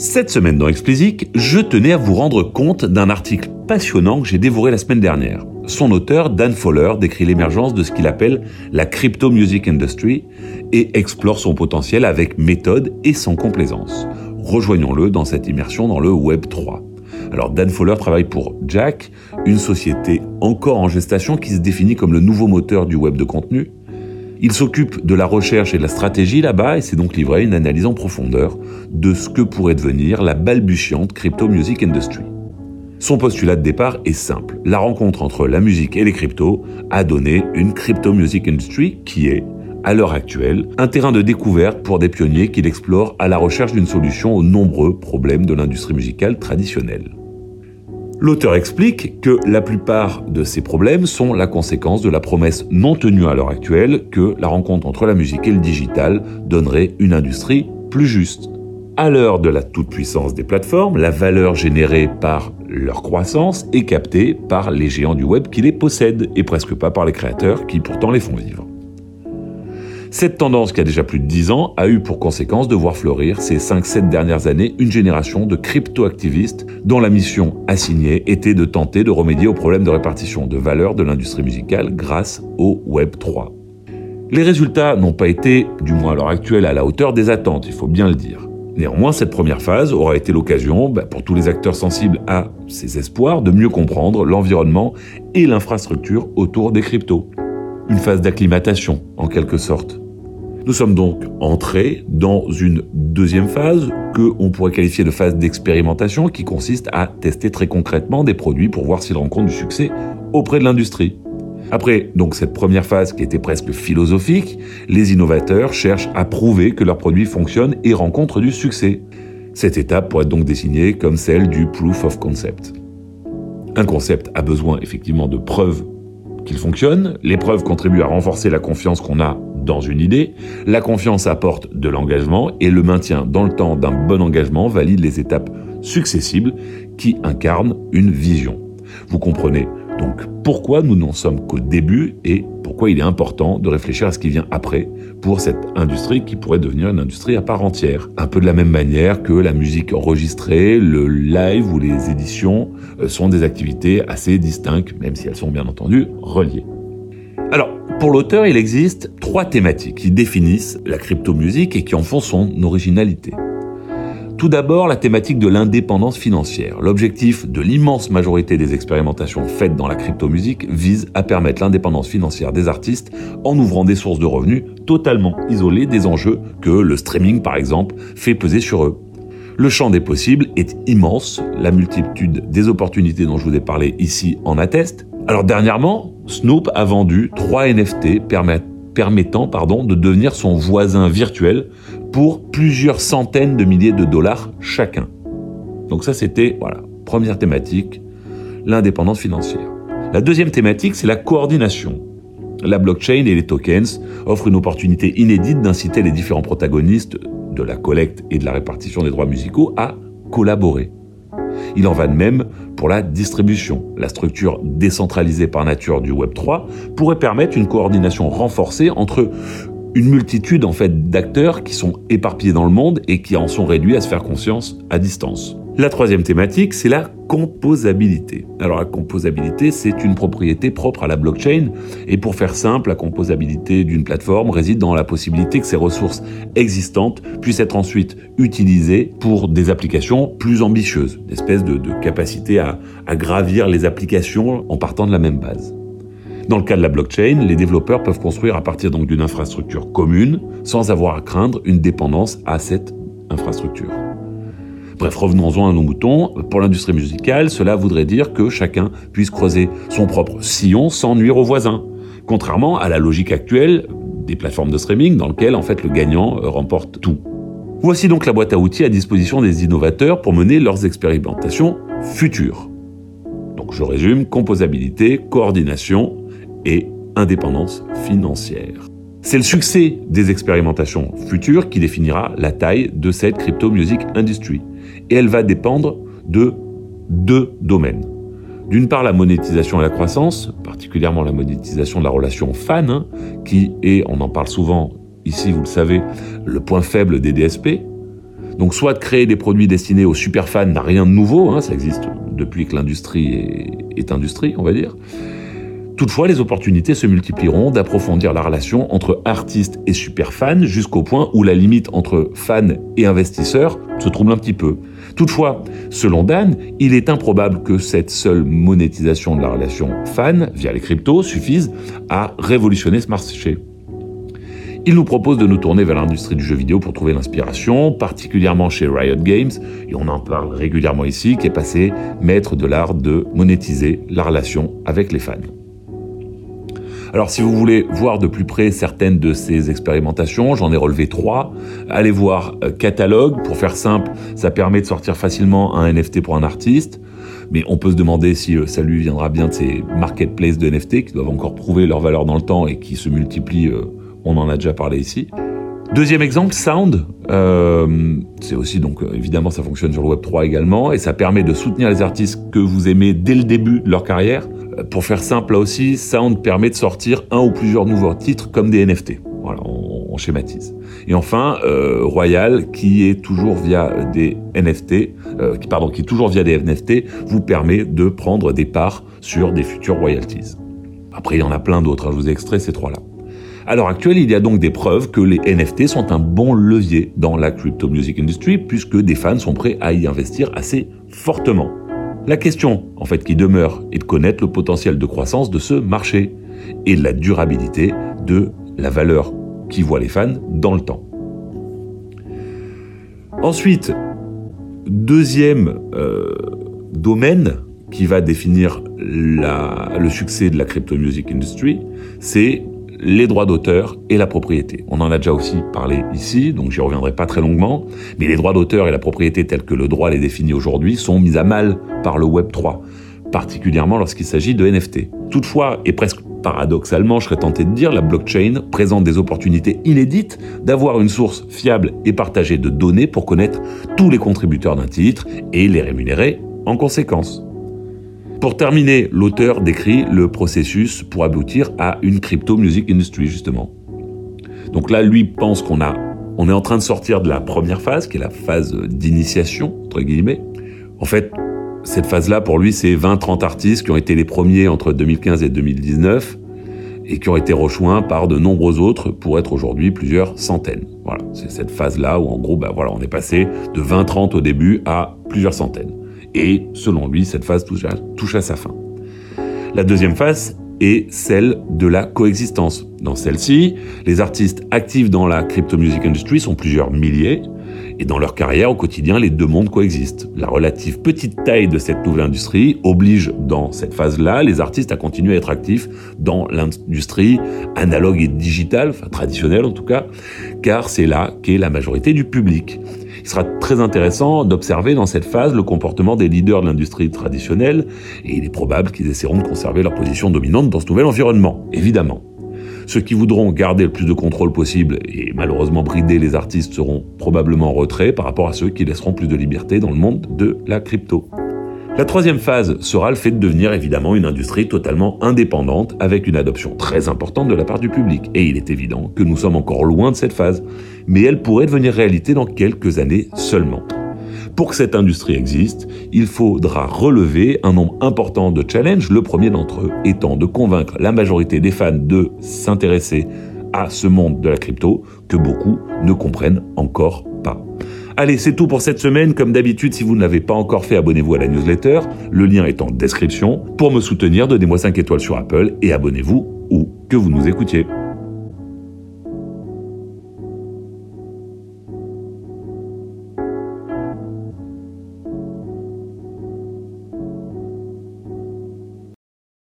Cette semaine dans Explicit, je tenais à vous rendre compte d'un article passionnant que j'ai dévoré la semaine dernière. Son auteur, Dan Fowler, décrit l'émergence de ce qu'il appelle la crypto music industry et explore son potentiel avec méthode et sans complaisance. Rejoignons-le dans cette immersion dans le Web 3. Alors Dan Fowler travaille pour Jack, une société encore en gestation qui se définit comme le nouveau moteur du web de contenu il s'occupe de la recherche et de la stratégie là-bas et s'est donc livré à une analyse en profondeur de ce que pourrait devenir la balbutiante crypto music industry. Son postulat de départ est simple. La rencontre entre la musique et les cryptos a donné une crypto music industry qui est, à l'heure actuelle, un terrain de découverte pour des pionniers qui l'explorent à la recherche d'une solution aux nombreux problèmes de l'industrie musicale traditionnelle. L'auteur explique que la plupart de ces problèmes sont la conséquence de la promesse non tenue à l'heure actuelle que la rencontre entre la musique et le digital donnerait une industrie plus juste. À l'heure de la toute-puissance des plateformes, la valeur générée par leur croissance est captée par les géants du web qui les possèdent et presque pas par les créateurs qui pourtant les font vivre. Cette tendance, qui a déjà plus de 10 ans, a eu pour conséquence de voir fleurir ces 5-7 dernières années une génération de crypto-activistes dont la mission assignée était de tenter de remédier aux problèmes de répartition de valeur de l'industrie musicale grâce au Web 3. Les résultats n'ont pas été, du moins à l'heure actuelle, à la hauteur des attentes, il faut bien le dire. Néanmoins, cette première phase aura été l'occasion, bah, pour tous les acteurs sensibles à ces espoirs, de mieux comprendre l'environnement et l'infrastructure autour des cryptos une phase d'acclimatation en quelque sorte. Nous sommes donc entrés dans une deuxième phase que on pourrait qualifier de phase d'expérimentation qui consiste à tester très concrètement des produits pour voir s'ils rencontrent du succès auprès de l'industrie. Après donc cette première phase qui était presque philosophique, les innovateurs cherchent à prouver que leurs produits fonctionnent et rencontrent du succès. Cette étape pourrait donc désignée comme celle du proof of concept. Un concept a besoin effectivement de preuves qu'il fonctionne, l'épreuve contribue à renforcer la confiance qu'on a dans une idée, la confiance apporte de l'engagement et le maintien dans le temps d'un bon engagement valide les étapes successibles qui incarnent une vision. Vous comprenez donc pourquoi nous n'en sommes qu'au début et pourquoi il est important de réfléchir à ce qui vient après pour cette industrie qui pourrait devenir une industrie à part entière? Un peu de la même manière que la musique enregistrée, le live ou les éditions euh, sont des activités assez distinctes, même si elles sont bien entendu reliées. Alors, pour l'auteur, il existe trois thématiques qui définissent la crypto-musique et qui en font son originalité. Tout d'abord, la thématique de l'indépendance financière. L'objectif de l'immense majorité des expérimentations faites dans la crypto-musique vise à permettre l'indépendance financière des artistes en ouvrant des sources de revenus totalement isolées des enjeux que le streaming, par exemple, fait peser sur eux. Le champ des possibles est immense, la multitude des opportunités dont je vous ai parlé ici en atteste. Alors dernièrement, Snoop a vendu trois NFT permettant pardon, de devenir son voisin virtuel pour plusieurs centaines de milliers de dollars chacun. Donc ça, c'était, voilà, première thématique, l'indépendance financière. La deuxième thématique, c'est la coordination. La blockchain et les tokens offrent une opportunité inédite d'inciter les différents protagonistes de la collecte et de la répartition des droits musicaux à collaborer. Il en va de même pour la distribution. La structure décentralisée par nature du Web3 pourrait permettre une coordination renforcée entre une multitude en fait d'acteurs qui sont éparpillés dans le monde et qui en sont réduits à se faire conscience à distance. La troisième thématique, c'est la composabilité. Alors la composabilité, c'est une propriété propre à la blockchain et pour faire simple, la composabilité d'une plateforme réside dans la possibilité que ses ressources existantes puissent être ensuite utilisées pour des applications plus ambitieuses, une espèce de, capacité à gravir les applications en partant de la même base. Dans le cas de la blockchain, les développeurs peuvent construire à partir donc d'une infrastructure commune sans avoir à craindre une dépendance à cette infrastructure. Bref, revenons-en à nos moutons. Pour l'industrie musicale, cela voudrait dire que chacun puisse creuser son propre sillon sans nuire aux voisins. Contrairement à la logique actuelle des plateformes de streaming dans lequel en fait le gagnant euh, remporte tout. Voici donc la boîte à outils à disposition des innovateurs pour mener leurs expérimentations futures. Donc je résume, composabilité, coordination, et indépendance financière. C'est le succès des expérimentations futures qui définira la taille de cette crypto music industry. Et elle va dépendre de deux domaines. D'une part, la monétisation et la croissance, particulièrement la monétisation de la relation fan, hein, qui est, on en parle souvent ici, vous le savez, le point faible des DSP. Donc soit de créer des produits destinés aux super fans n'a rien de nouveau, hein, ça existe depuis que l'industrie est, est industrie, on va dire. Toutefois, les opportunités se multiplieront d'approfondir la relation entre artistes et super fans jusqu'au point où la limite entre fans et investisseurs se trouble un petit peu. Toutefois, selon Dan, il est improbable que cette seule monétisation de la relation fan via les cryptos suffise à révolutionner ce marché. Il nous propose de nous tourner vers l'industrie du jeu vidéo pour trouver l'inspiration, particulièrement chez Riot Games, et on en parle régulièrement ici, qui est passé maître de l'art de monétiser la relation avec les fans. Alors si vous voulez voir de plus près certaines de ces expérimentations, j'en ai relevé trois. Allez voir euh, Catalogue, pour faire simple, ça permet de sortir facilement un NFT pour un artiste. Mais on peut se demander si euh, ça lui viendra bien de ces marketplaces de NFT qui doivent encore prouver leur valeur dans le temps et qui se multiplient, euh, on en a déjà parlé ici. Deuxième exemple, Sound. c'est aussi donc évidemment ça fonctionne sur le Web 3 également et ça permet de soutenir les artistes que vous aimez dès le début de leur carrière pour faire simple là aussi, Sound permet de sortir un ou plusieurs nouveaux titres comme des NFT. Voilà, on, schématise. Et enfin, euh, Royal, qui est toujours via des NFT, euh, qui, pardon, qui est toujours via des NFT, vous permet de prendre des parts sur des futurs royalties. Après, il y en a plein d'autres. Hein, je vous ai extrait ces trois-là. À l'heure actuelle, il y a donc des preuves que les NFT sont un bon levier dans la crypto music industry, puisque des fans sont prêts à y investir assez fortement. La question, en fait, qui demeure est de connaître le potentiel de croissance de ce marché et la durabilité de la valeur qui voit les fans dans le temps. Ensuite, deuxième euh, domaine qui va définir le succès de la crypto music industry, c'est les droits d'auteur et la propriété. On en a déjà aussi parlé ici, donc j'y reviendrai pas très longuement, mais les droits d'auteur et la propriété tels que le droit les définit aujourd'hui sont mis à mal par le Web 3, particulièrement lorsqu'il s'agit de NFT. Toutefois, et presque paradoxalement, je serais tenté de dire, la blockchain présente des opportunités inédites d'avoir une source fiable et partagée de données pour connaître tous les contributeurs d'un titre et les rémunérer en conséquence. Pour terminer, l'auteur décrit le processus pour aboutir à une crypto music industry, justement. Donc là, lui pense qu'on a, on est en train de sortir de la première phase, qui est la phase d'initiation, entre guillemets. En fait, cette phase-là, pour lui, c'est 20-30 artistes qui ont été les premiers entre 2015 et 2019 et qui ont été rejoints par de nombreux autres pour être aujourd'hui plusieurs centaines. Voilà, c'est cette phase-là où en gros, bah voilà, on est passé de 20-30 au début à plusieurs centaines. Et selon lui, cette phase touche à, sa fin. La deuxième phase est celle de la coexistence. Dans celle-ci, les artistes actifs dans la crypto music industry sont plusieurs milliers, et dans leur carrière au quotidien, les deux mondes coexistent. La relative petite taille de cette nouvelle industrie oblige dans cette phase-là les artistes à continuer à être actifs dans l'industrie analogue et digitale, enfin traditionnelle en tout cas, car c'est là qu'est la majorité du public. Il sera très intéressant d'observer dans cette phase le comportement des leaders de l'industrie traditionnelle et il est probable qu'ils essaieront de conserver leur position dominante dans ce nouvel environnement, évidemment. Ceux qui voudront garder le plus de contrôle possible et malheureusement brider les artistes seront probablement en retrait par rapport à ceux qui laisseront plus de liberté dans le monde de la crypto. La troisième phase sera le fait de devenir évidemment une industrie totalement indépendante avec une adoption très importante de la part du public. Et il est évident que nous sommes encore loin de cette phase, mais elle pourrait devenir réalité dans quelques années seulement. Pour que cette industrie existe, il faudra relever un nombre important de challenges, le premier d'entre eux étant de convaincre la majorité des fans de s'intéresser à ce monde de la crypto que beaucoup ne comprennent encore pas. Allez, c'est tout pour cette semaine. Comme d'habitude, si vous ne l'avez pas encore fait, abonnez-vous à la newsletter. Le lien est en description. Pour me soutenir, donnez-moi 5 étoiles sur Apple et abonnez-vous où que vous nous écoutiez.